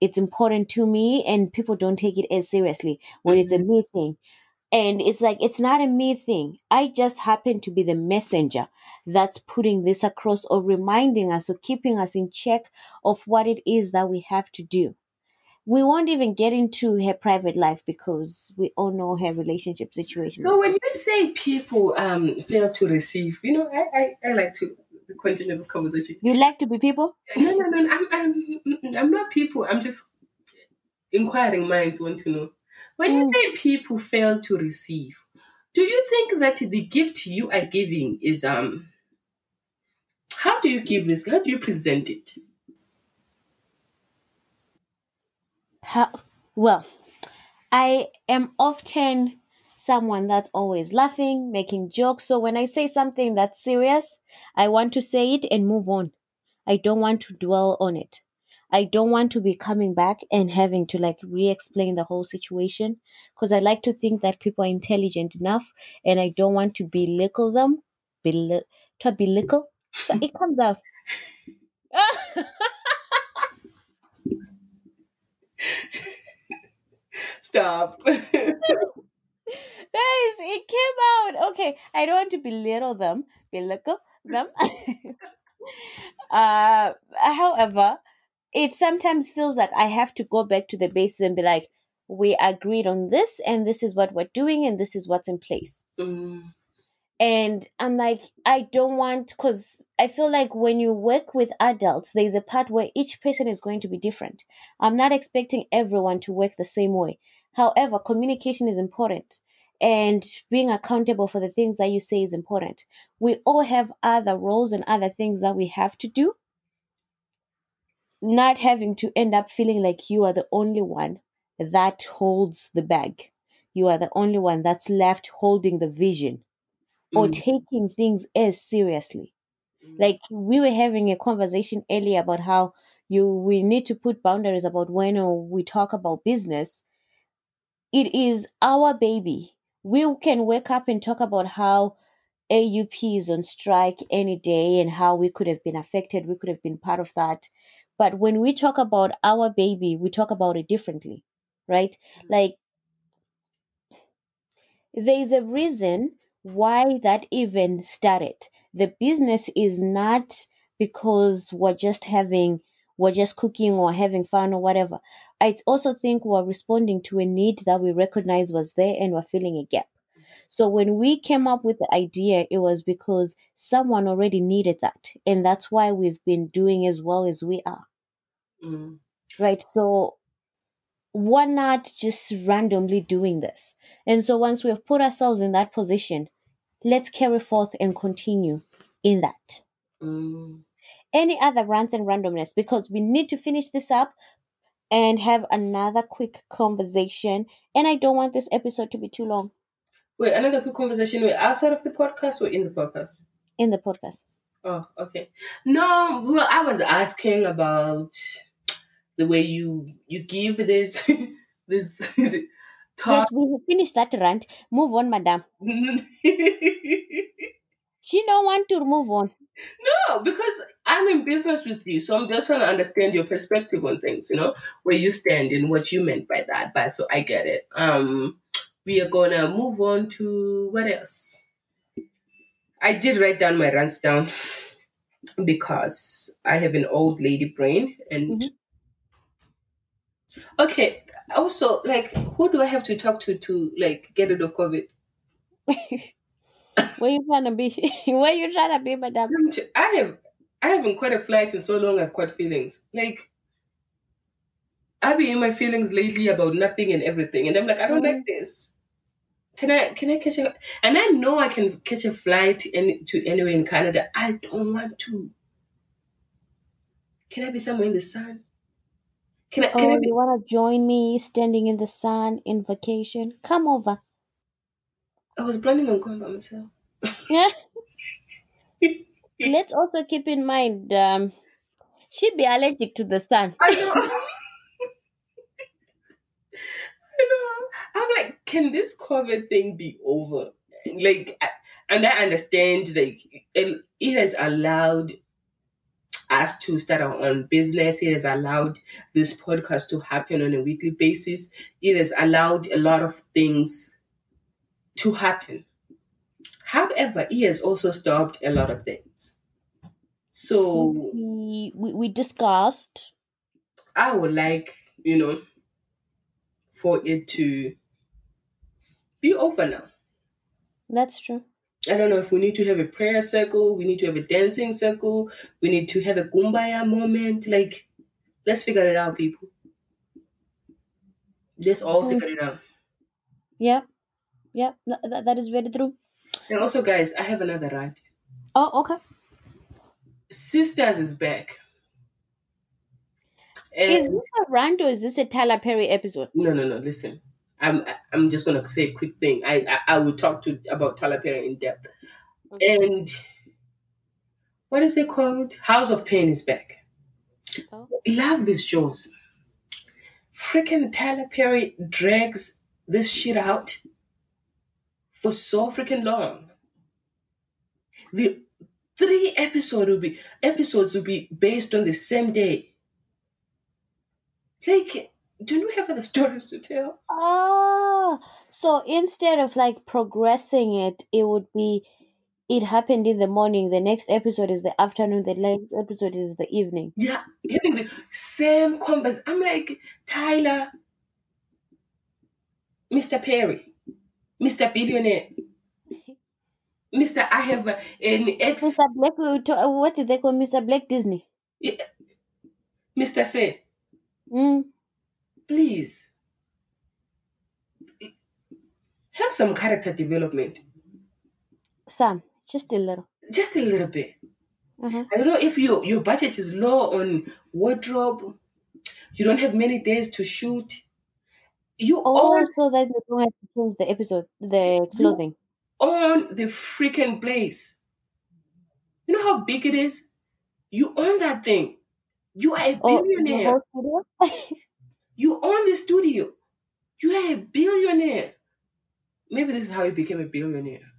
it's important to me, and people don't take it as seriously when it's a Mhm. me thing. And it's like, it's not a me thing. I just happen to be the messenger that's putting this across or reminding us or keeping us in check of what it is that we have to do. We won't even get into her private life because we all know her relationship situation. So when you say people um fail to receive, you know, I I, I like to continue this conversation. you like to be people? No, no, no. I'm, I'm, I'm not people. I'm just inquiring minds want to know. When you Mm. say people fail to receive, do you think that the gift you are giving is um? How do you give this? How do you present it? How, well, I am often someone that's always laughing, making jokes. So when I say something that's serious, I want to say it and move on. I don't want to dwell on it. I don't want to be coming back and having to like re explain the whole situation because I like to think that people are intelligent enough and I don't want to belittle them. Beli- to belittle? So it comes out. [LAUGHS] Stop. [LAUGHS] Guys, it came out. Okay, I don't want to belittle them. Belittle them. [LAUGHS] uh, however, it sometimes feels like I have to go back to the basis and be like, we agreed on this, and this is what we're doing, and this is what's in place. Mm, And I'm like, I don't want, because I feel like when you work with adults, there's a part where each person is going to be different. I'm not expecting everyone to work the same way. However, communication is important and being accountable for the things that you say is important. We all have other roles and other things that we have to do. Not having to end up feeling like you are the only one that holds the bag. You are the only one that's left holding the vision or mm, taking things as seriously. mm. Like we were having a conversation earlier about how you we need to put boundaries about when we talk about business. It is our baby. We can wake up and talk about how AUP is on strike any day and how we could have been affected, we could have been part of that. But when we talk about our baby, we talk about it differently, right? Like there's a reason why that even started. The business is not because we're just having, we're just cooking or having fun or whatever. I also think we're responding to a need that we recognize was there and we're filling a gap. So when we came up with the idea, it was because someone already needed that. And that's why we've been doing as well as we are. Mm. Right. So we're not just randomly doing this. And so once we have put ourselves in that position, let's carry forth and continue in that. Mm. Any other rants and randomness, because we need to finish this up and have another quick conversation. And I don't want this episode to be too long Wait, another quick conversation. Wait, outside of the podcast or in the podcast? in the podcast. Oh, okay. No, well, I was asking about the way you you give this [LAUGHS] this talk. Yes, we have finished that rant. Move on, madam. [LAUGHS] She don't want to move on. no, because I'm in business with you, so I'm just trying to understand your perspective on things. You know where you stand and what you meant by that. But so I get it. Um, we are gonna move on to what else? I did write down my rants down [LAUGHS] because I have an old lady brain and. Mhm. Okay. Also, like, who do I have to talk to to like get rid of COVID? [LAUGHS] Where you trying to be? [LAUGHS] Where you trying to be, madam? I have I haven't caught a flight in so long. I've caught feelings. Like I've been in my feelings lately about nothing and everything, and I'm like, I don't like mm. this. Can I can I catch a? And I know I can catch a flight any, to anywhere in Canada. I don't want to. Can I be somewhere in the sun? Can I? Can Oh, I be? you want to join me standing in the sun in vacation? Come over. I was planning on going by myself. Yeah. [LAUGHS] Let's also keep in mind, um, she'd be allergic to the sun. I know. [LAUGHS] I know. I'm like, can this COVID thing be over? Like, and I understand, like, it, it has allowed us to start our own business. It has allowed this podcast to happen on a weekly basis. It has allowed a lot of things to happen. However, it has also stopped a lot of things. So We, we, we discussed. I would like, you know, for it to be over now. That's true. I don't know if we need to have a prayer circle, we need to have a dancing circle, we need to have a kumbaya moment. Like, let's figure it out, people. Let's all figure it out. Yeah. Yeah. That, that, is very true. And also, guys, I have another rant. Oh, okay. Sistas is back. Is this a rant or is this a Tyler Perry episode? no, no, no. Listen, I'm I'm just gonna say a quick thing. I I, I will talk to about Tyler Perry in depth. And what is it called? House of Payne is back. Oh. Love these shows. Freaking Tyler Perry drags this shit out for so freaking long. The three episode will be episodes will be based on the same day. Like, don't you have other stories to tell? Ah, so instead of like progressing it, it would be it happened in the morning, the next episode is the afternoon, the next episode is the evening. Yeah, having the same converse. I'm like, Tyler, Mr. Perry, Mr. Billionaire, [LAUGHS] Mr. I have an ex, Mr. Black, we to- uh, what did they call Mr. Black Disney? Mr. Say, Mm. Please have some character development, Sam, just a little. just a little bit. Uh-huh. I don't know if your your budget is low on wardrobe, you don't have many days to shoot. You Oh, own so that they don't have to change the episode, the clothing. own the freaking place. You know how big it is? You own that thing. You are a Oh, billionaire. studio? [LAUGHS] You own the studio. You are a billionaire. Maybe this is how you became a billionaire.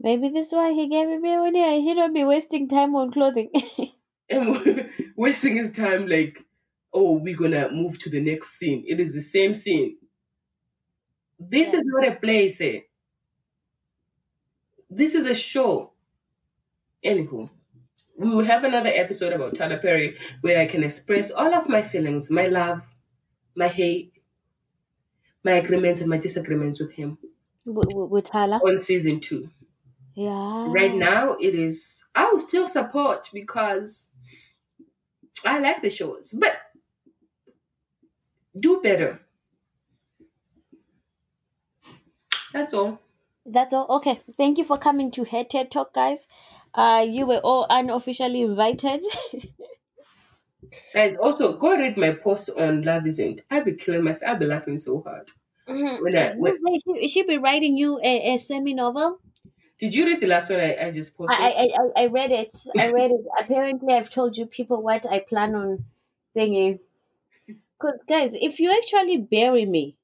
Maybe this is why he gave me a billionaire. He don't be wasting time on clothing. [LAUGHS] And [LAUGHS] wasting his time like, oh, we're gonna move to the next scene. It is the same scene. This Yes. is not a place, eh? This is a show. Anywho, we will have another episode about Tyler Perry where I can express all of my feelings, my love, my hate, my agreements and my disagreements with him with, Tyler. on season two. Yeah. Right now, it is, I will still support because I like the shows, but do better. That's all. That's all. Okay. Thank you for coming to Head TED Talk, guys. Uh, you were all unofficially invited. [LAUGHS] Guys, also go read my post on Love Isn't. I'll be killing myself. I'll be laughing so hard. Mm-hmm. When I, when, Wait, she, she be writing you a, a semi novel. did you read the last one I, I just posted? I, I I I read it. I read it. Apparently, I've told you people what I plan on thinking. Cause guys, if you actually bury me,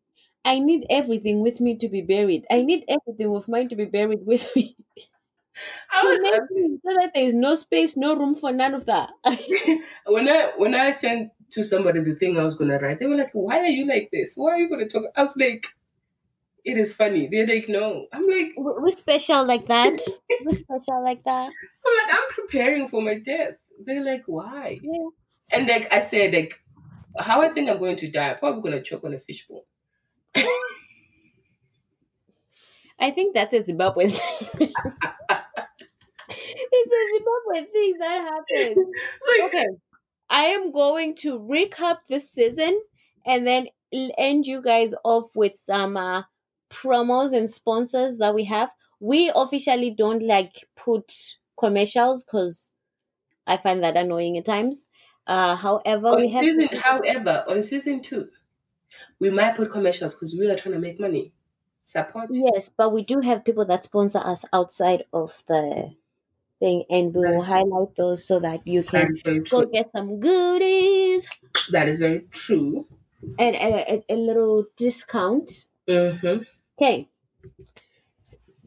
I need everything with me to be buried. I need everything with mine to be buried with me. [LAUGHS] I was, that there is no space, no room for none of that. [LAUGHS] [LAUGHS] when I when I sent to somebody the thing I was gonna write, they were like, "Why are you like this? Why are you gonna talk?" I was like, "It is funny." They're like, "No." I'm like, We- We're special like that. [LAUGHS] We're special like that. I'm like, I'm preparing for my death. They're like, "Why?" Yeah. And like I said, like how I think I'm going to die, I'm probably gonna choke on a fishbowl. I think that's a Zimbabwe thing. it's a Zimbabwe thing that happens. [LAUGHS] Like, Okay. I am going to recap this season and then end you guys off with some uh, promos and sponsors that we have. We officially don't like put commercials because I find that annoying at times. Uh, however, on we have season, however, on season two, we might put commercials because we are trying to make money. Support. yes, but we do have people that sponsor us outside of the thing, and we will highlight those so that you can go get some goodies That is very true. and a, a, a little discount. Mm-hmm. Okay.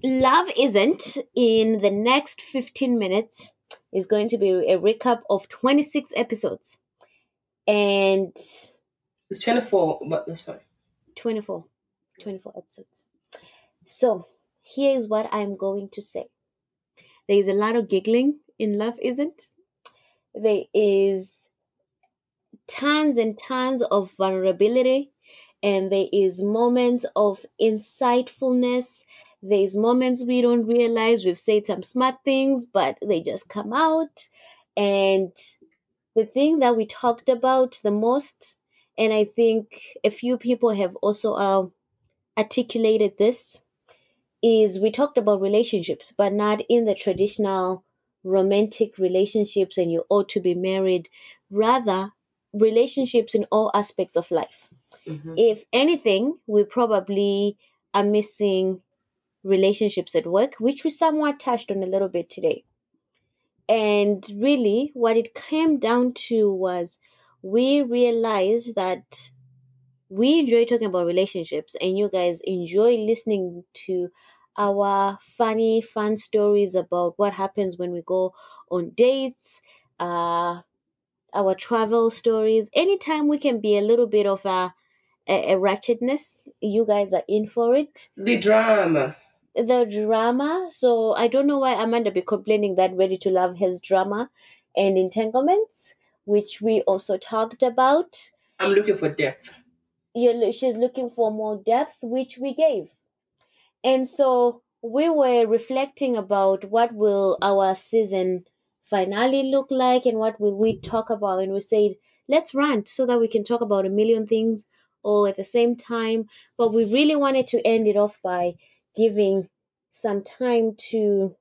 Love Isn't in the next 15 minutes is going to be a recap of 26 episodes and It's 24, but that's fine. 24 24 episodes. So, here is what I'm going to say. There is a lot of giggling in love, isn't? There is tons and tons of vulnerability, and there is moments of insightfulness. There's moments we don't realize we've said some smart things, but they just come out. And the thing that we talked about the most, and I think a few people have also uh, articulated this, is we talked about relationships, but not in the traditional romantic relationships and you ought to be married. Rather, relationships in all aspects of life. Mhm. If anything, we probably are missing relationships at work, which we somewhat touched on a little bit today. And really, what it came down to was we realized that we enjoy talking about relationships, and you guys enjoy listening to our funny, fun stories about what happens when we go on dates, uh, our travel stories. Anytime we can be a little bit of a, a, a ratchetness, you guys are in for it The drama. the drama. So I don't know why Amanda be complaining that Ready to Love has drama and entanglements, which we also talked about. I'm looking for depth. You're, she's looking for more depth, which we gave. And so we were reflecting about what will our season finale look like and what will we talk about. And we said, let's rant so that we can talk about a million things all at the same time. But we really wanted to end it off by giving some time to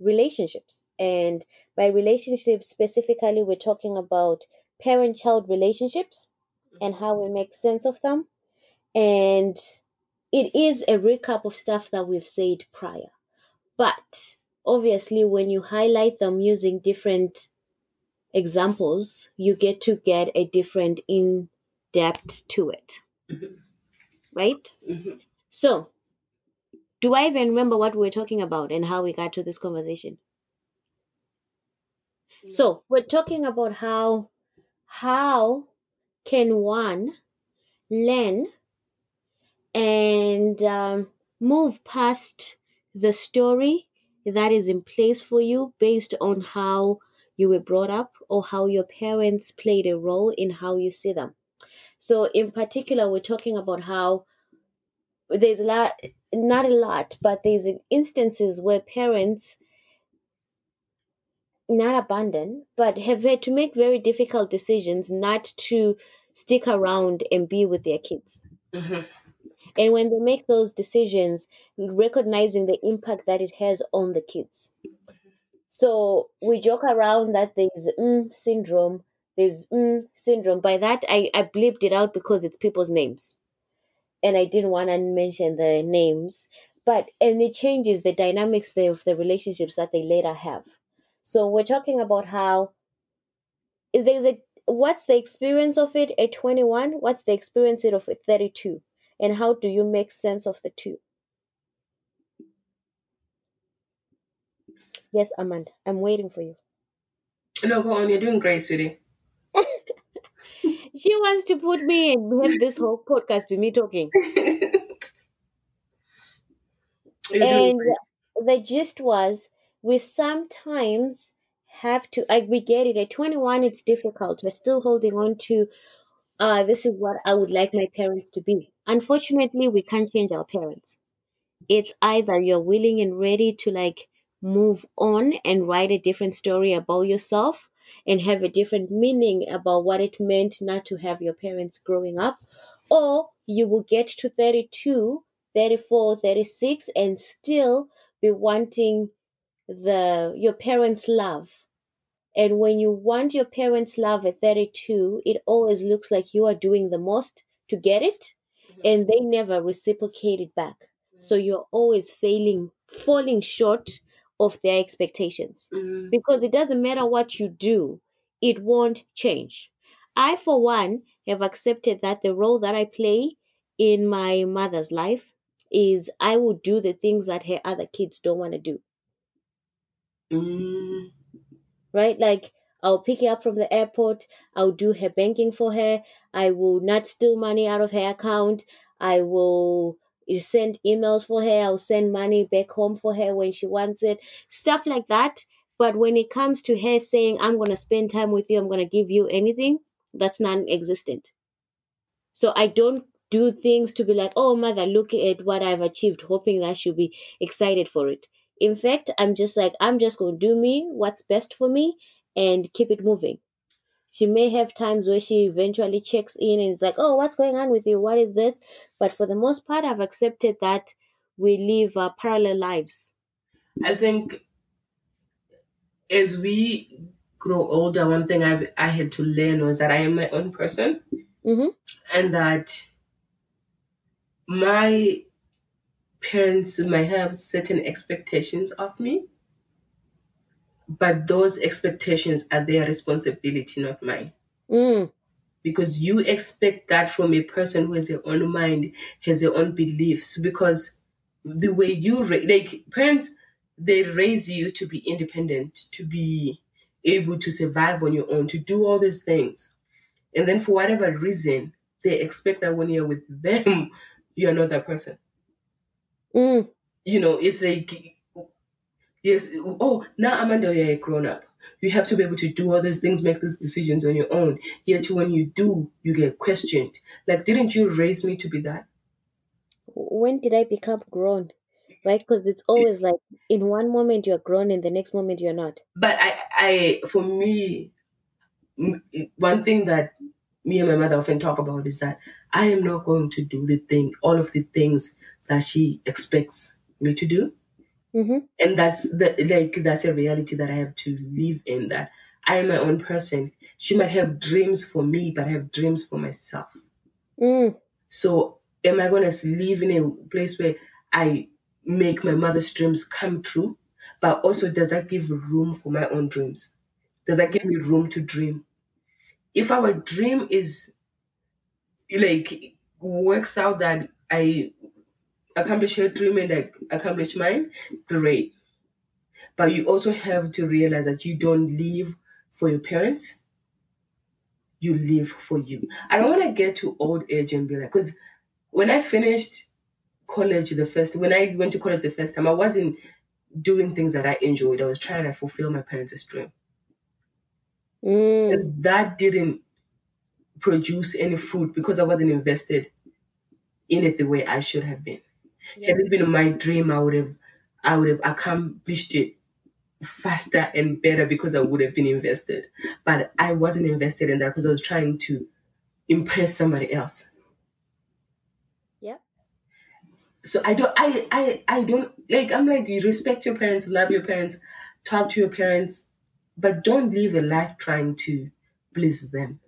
relationships. And by relationships specifically, we're talking about parent child relationships and how we make sense of them. And it is a recap of stuff that we've said prior. But obviously, when you highlight them using different examples, you get to get a different in depth to it. Mhm. Right? Mhm. So, do I even remember what we were talking about and how we got to this conversation? So, we're talking about how how can one learn and um, move past the story that is in place for you based on how you were brought up or how your parents played a role in how you see them. So, in particular, we're talking about how there's a lot, not a lot, but there's instances where parents not abandon, but have had to make very difficult decisions not to stick around and be with their kids. Mhm. And when they make those decisions, recognizing the impact that it has on the kids. So we joke around that there's mm syndrome, there's mm syndrome. By that, I, I bleeped it out because it's people's names. And I didn't want to mention the names. But, and it changes the dynamics of the relationships that they later have. So we're talking about how there's a, what's the experience of it at 21? What's the experience of it at 32? And how do you make sense of the two? Yes, Amanda, I'm waiting for you. No, go on. You're doing great, sweetie. [LAUGHS] She wants to put me and have this whole podcast be me talking. [LAUGHS] And the gist was we sometimes have to like we get it at 21 it's difficult we're still holding on to uh this is what i would like my parents to be unfortunately we can't change our parents. It's either you're willing and ready to like move on and write a different story about yourself and have a different meaning about what it meant not to have your parents growing up or you will get to 32 34 36 and still be wanting the your parents love. And when you want your parents love at 32 it always looks like you are doing the most to get it and they never reciprocate it back so you're always failing falling short of their expectations Mhm. because it doesn't matter what you do it won't change i for one have accepted that the role that i play in my mother's life is i will do the things that her other kids don't want to do Mm. right? Like I'll pick her up from the airport, I'll do her banking for her, I will not steal money out of her account, I will send emails for her, I'll send money back home for her when she wants it, stuff like that. But when it comes to her saying, I'm going to spend time with you, I'm going to give you anything, that's non existent. So I don't do things to be like, oh, mother, look at what I've achieved, hoping that she'll be excited for it. In fact, I'm just like, I'm just going to do me, what's best for me, and keep it moving. She may have times where she eventually checks in and is like, oh, what's going on with you? What is this? But for the most part, I've accepted that we live uh, parallel lives. I think as we grow older, one thing I've, I had to learn was that I am my own person Mm-hmm. and that my parents might have certain expectations of me, but those expectations are their responsibility, not mine. Mm. Because you expect that from a person who has their own mind, has their own beliefs, because the way you ra- like parents, they raise you to be independent, to be able to survive on your own, to do all these things. And then for whatever reason, they expect that when you're with them, [LAUGHS] you're not that person. Mm. You know, it's like, yes, oh, now Amanda, you're a grown up. You have to be able to do all these things, make these decisions on your own. Yet when you do, you get questioned. Like, didn't you raise me to be that? When did I become grown? Right? Because it's always like in one moment you're grown, and the next moment you're not. But I, I, for me, one thing that me and my mother often talk about is that I am not going to do the thing, all of the things that she expects me to do. Mm-hmm. and that's the like that's a reality that I have to live in. That I am my own person. She might have dreams for me, but I have dreams for myself. Mm. So am I gonna live in a place where I make my mother's dreams come true, but also does that give room for my own dreams? Does that give me room to dream? If our dream is like works out that I accomplish her dream and I accomplish mine, great. But you also have to realize that you don't live for your parents. You live for you. I don't want to get to old age and be like, because when I finished college the first, when I went to college the first time, I wasn't doing things that I enjoyed. I was trying to fulfill my parents' dream. Mm. And that didn't produce any fruit because I wasn't invested in it the way I should have been. Had it been my dream, I would have, I would have accomplished it faster and better because I would have been invested. But I wasn't invested in that because I was trying to impress somebody else. Yeah. So I don't, I, I, I don't like. I'm like, you respect your parents, love your parents, talk to your parents, but don't live a life trying to please them.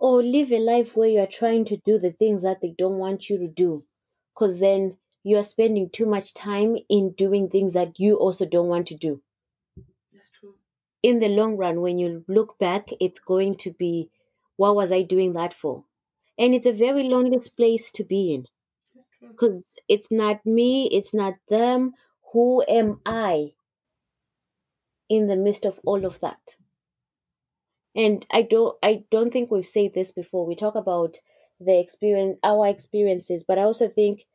Or live a life where you are trying to do the things that they don't want you to do. Because then you are spending too much time in doing things that you also don't want to do. That's true. In the long run, when you look back, it's going to be, what was I doing that for? And it's a very lonely place to be in. That's true. Because it's not me, it's not them. Who am I in the midst of all of that? and i don't i don't think we've said this before we talk about the experience our experiences but i also think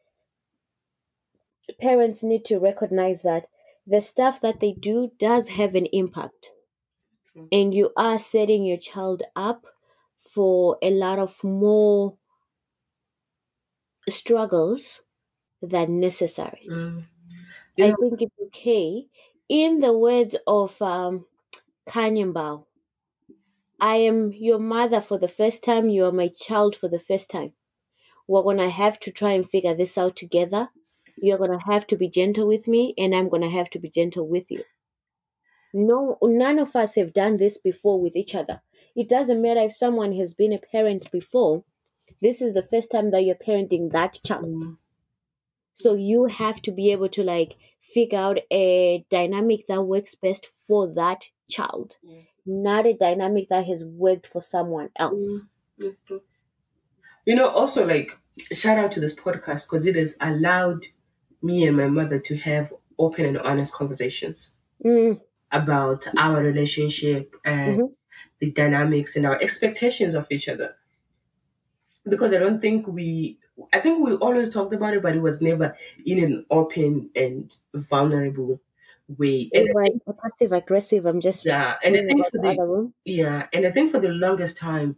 parents need to recognize that the stuff that they do does have an impact True. and you are setting your child up for a lot of more struggles than necessary Mm. You i think it's okay in the words of um Kanyambao, I am your mother for the first time, you are my child for the first time. We're gonna have to try and figure this out together. You're gonna have to be gentle with me, and I'm gonna have to be gentle with you. No, none of us have done this before with each other. It doesn't matter if someone has been a parent before. This is the first time that you're parenting that child. mm, So you have to be able to like figure out a dynamic that works best for that child, Yeah. not a dynamic that has worked for someone else. mm, mm. You know, also like shout out to this podcast because it has allowed me and my mother to have open and honest conversations Mm, about our relationship and Mhm. the dynamics and our expectations of each other. because I don't think we. I think we always talked about it, but it was never in an open and vulnerable way. And It was passive aggressive. I'm just yeah, and I think for the the yeah, and I think for the longest time,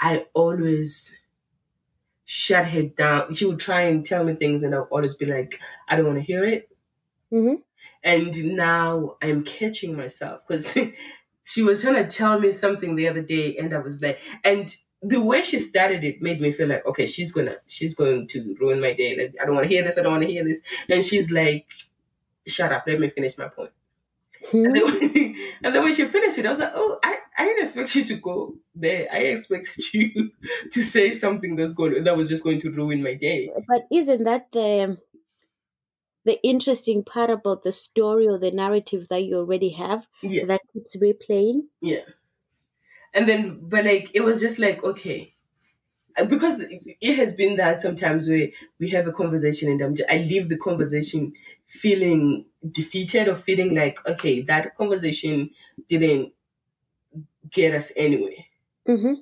I always shut her down. She would try and tell me things, and I'll always be like, I don't want to hear it. hmm And now I'm catching myself because [LAUGHS] she was trying to tell me something the other day, and I was like, and the way she started it made me feel like, okay, she's gonna, she's going to ruin my day. Like, I don't want to hear this. I don't want to hear this. And she's like, shut up. Let me finish my point. And then, [LAUGHS] and then when she finished it, I was like, oh, I, I didn't expect you to go there. I expected [LAUGHS] you to say something that's going that was just going to ruin my day. But isn't that the the interesting part about the story or the narrative that you already have Yeah. that keeps replaying? Yeah. And then, but like, it was just like, okay. Uh, Because it has been that sometimes where we have a conversation and I'm ju- I leave the conversation feeling defeated or feeling like, okay, that conversation didn't get us anywhere. Mm-hmm.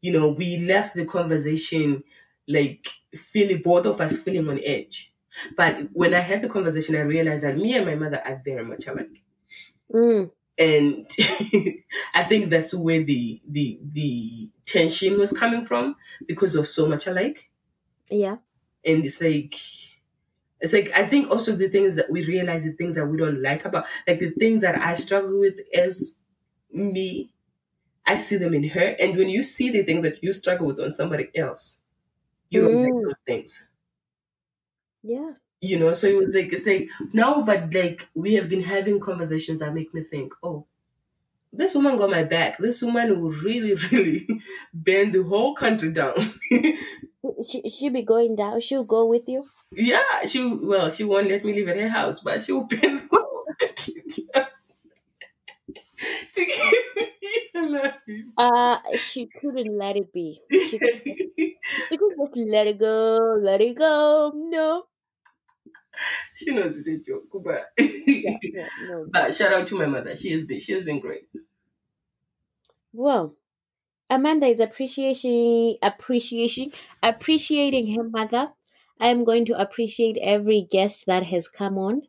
You know, we left the conversation like feeling, both of us feeling on edge. But when I had the conversation, I realized that me and my mother are very much alike. Mm. and [LAUGHS] I think that's where the the the tension was coming from because we're so much alike. Yeah. And it's like it's like I think also the things that we realize the things that we don't like about like the things that I struggle with as me, I see them in her. And when you see the things that you struggle with on somebody else, you don't like Mm. those things. Yeah. you know so it was like it's like no but like we have been having conversations that make me think oh this woman got my back this woman will really [LAUGHS] really bend the whole country down [LAUGHS] She she be going down. She'll go with you. yeah she well she won't let me live at her house but she will bend the whole country [LAUGHS] down to keep me alive Uh she couldn't let it be. She [LAUGHS] she could just let it go, let it go. No. she knows it's a joke but [LAUGHS] Yeah, yeah, no. but shout out to my mother she has been she has been great Well, Amanda is appreciation appreciation appreciating her mother. I am going to appreciate every guest that has come on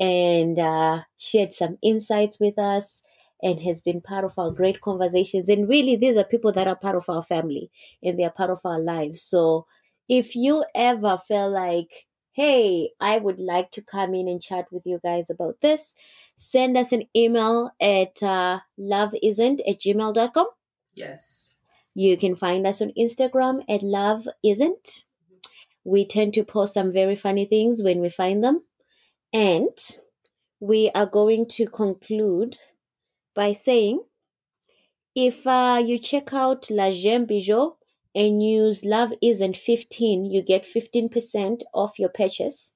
and uh, shared some insights with us and has been part of our great conversations. And really, these are people that are part of our family and they are part of our lives. So if you ever feel like, hey, I would like to come in and chat with you guys about this, send us an email at uh, loveisn't at gmail.com. yes You can find us on Instagram at Love Isn't. We tend to post some very funny things when we find them. And we are going to conclude by saying if uh, you check out La Gemme Bijou and use Love Isn't 15, you get 15% off your purchase.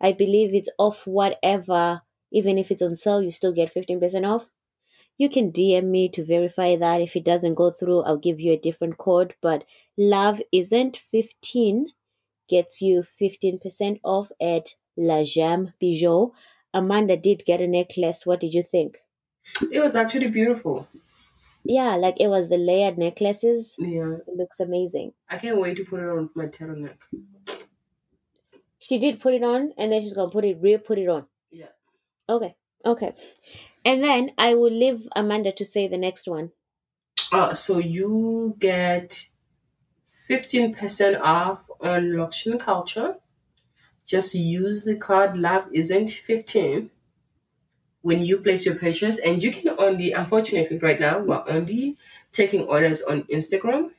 I believe it's off whatever, even if it's on sale, you still get 15% off. You can DM me to verify that. If it doesn't go through, I'll give you a different code. But Love Isn't 15 gets you 15% off at La Jam Bijou. Amanda did get a necklace. What did you think? it was actually beautiful Yeah, like it was the layered necklaces. yeah It looks amazing. I can't wait to put it on my turtleneck. She did put it on and then she's gonna put it re put it on. Yeah. Okay. Okay. And then I will leave Amanda to say the next one. Uh, so you get 15% off on Lokshin Culture. Just use the code Love Isn't 15 when you place your purchase, and you can only, unfortunately, right now, we're only taking orders on Instagram.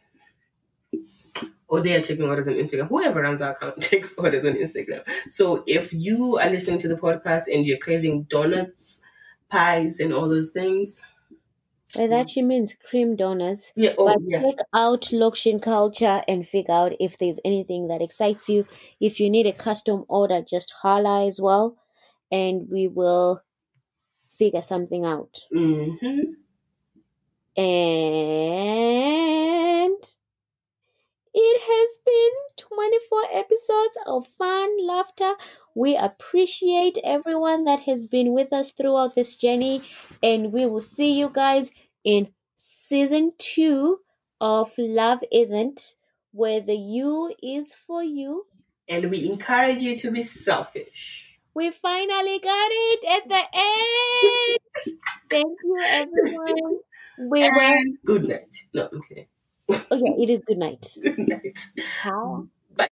Or they are taking orders on Instagram. Whoever runs our account [LAUGHS] takes orders on Instagram. So if you are listening to the podcast and you're craving donuts, pies, and all those things, By that she means cream donuts. yeah, oh but yeah, check out Lokshin Culture and figure out if there's anything that excites you. If you need a custom order, just holla as well, and we will figure something out. hmm And it has been 24 episodes of fun, laughter. We appreciate everyone that has been with us throughout this journey, and we will see you guys in season two of Love Isn't where the U is for you. And we encourage you to be selfish. We finally got it at the end. [LAUGHS] Thank you, everyone. We. And good night. No, okay. Yeah, it is good night. Good night. How? Bye.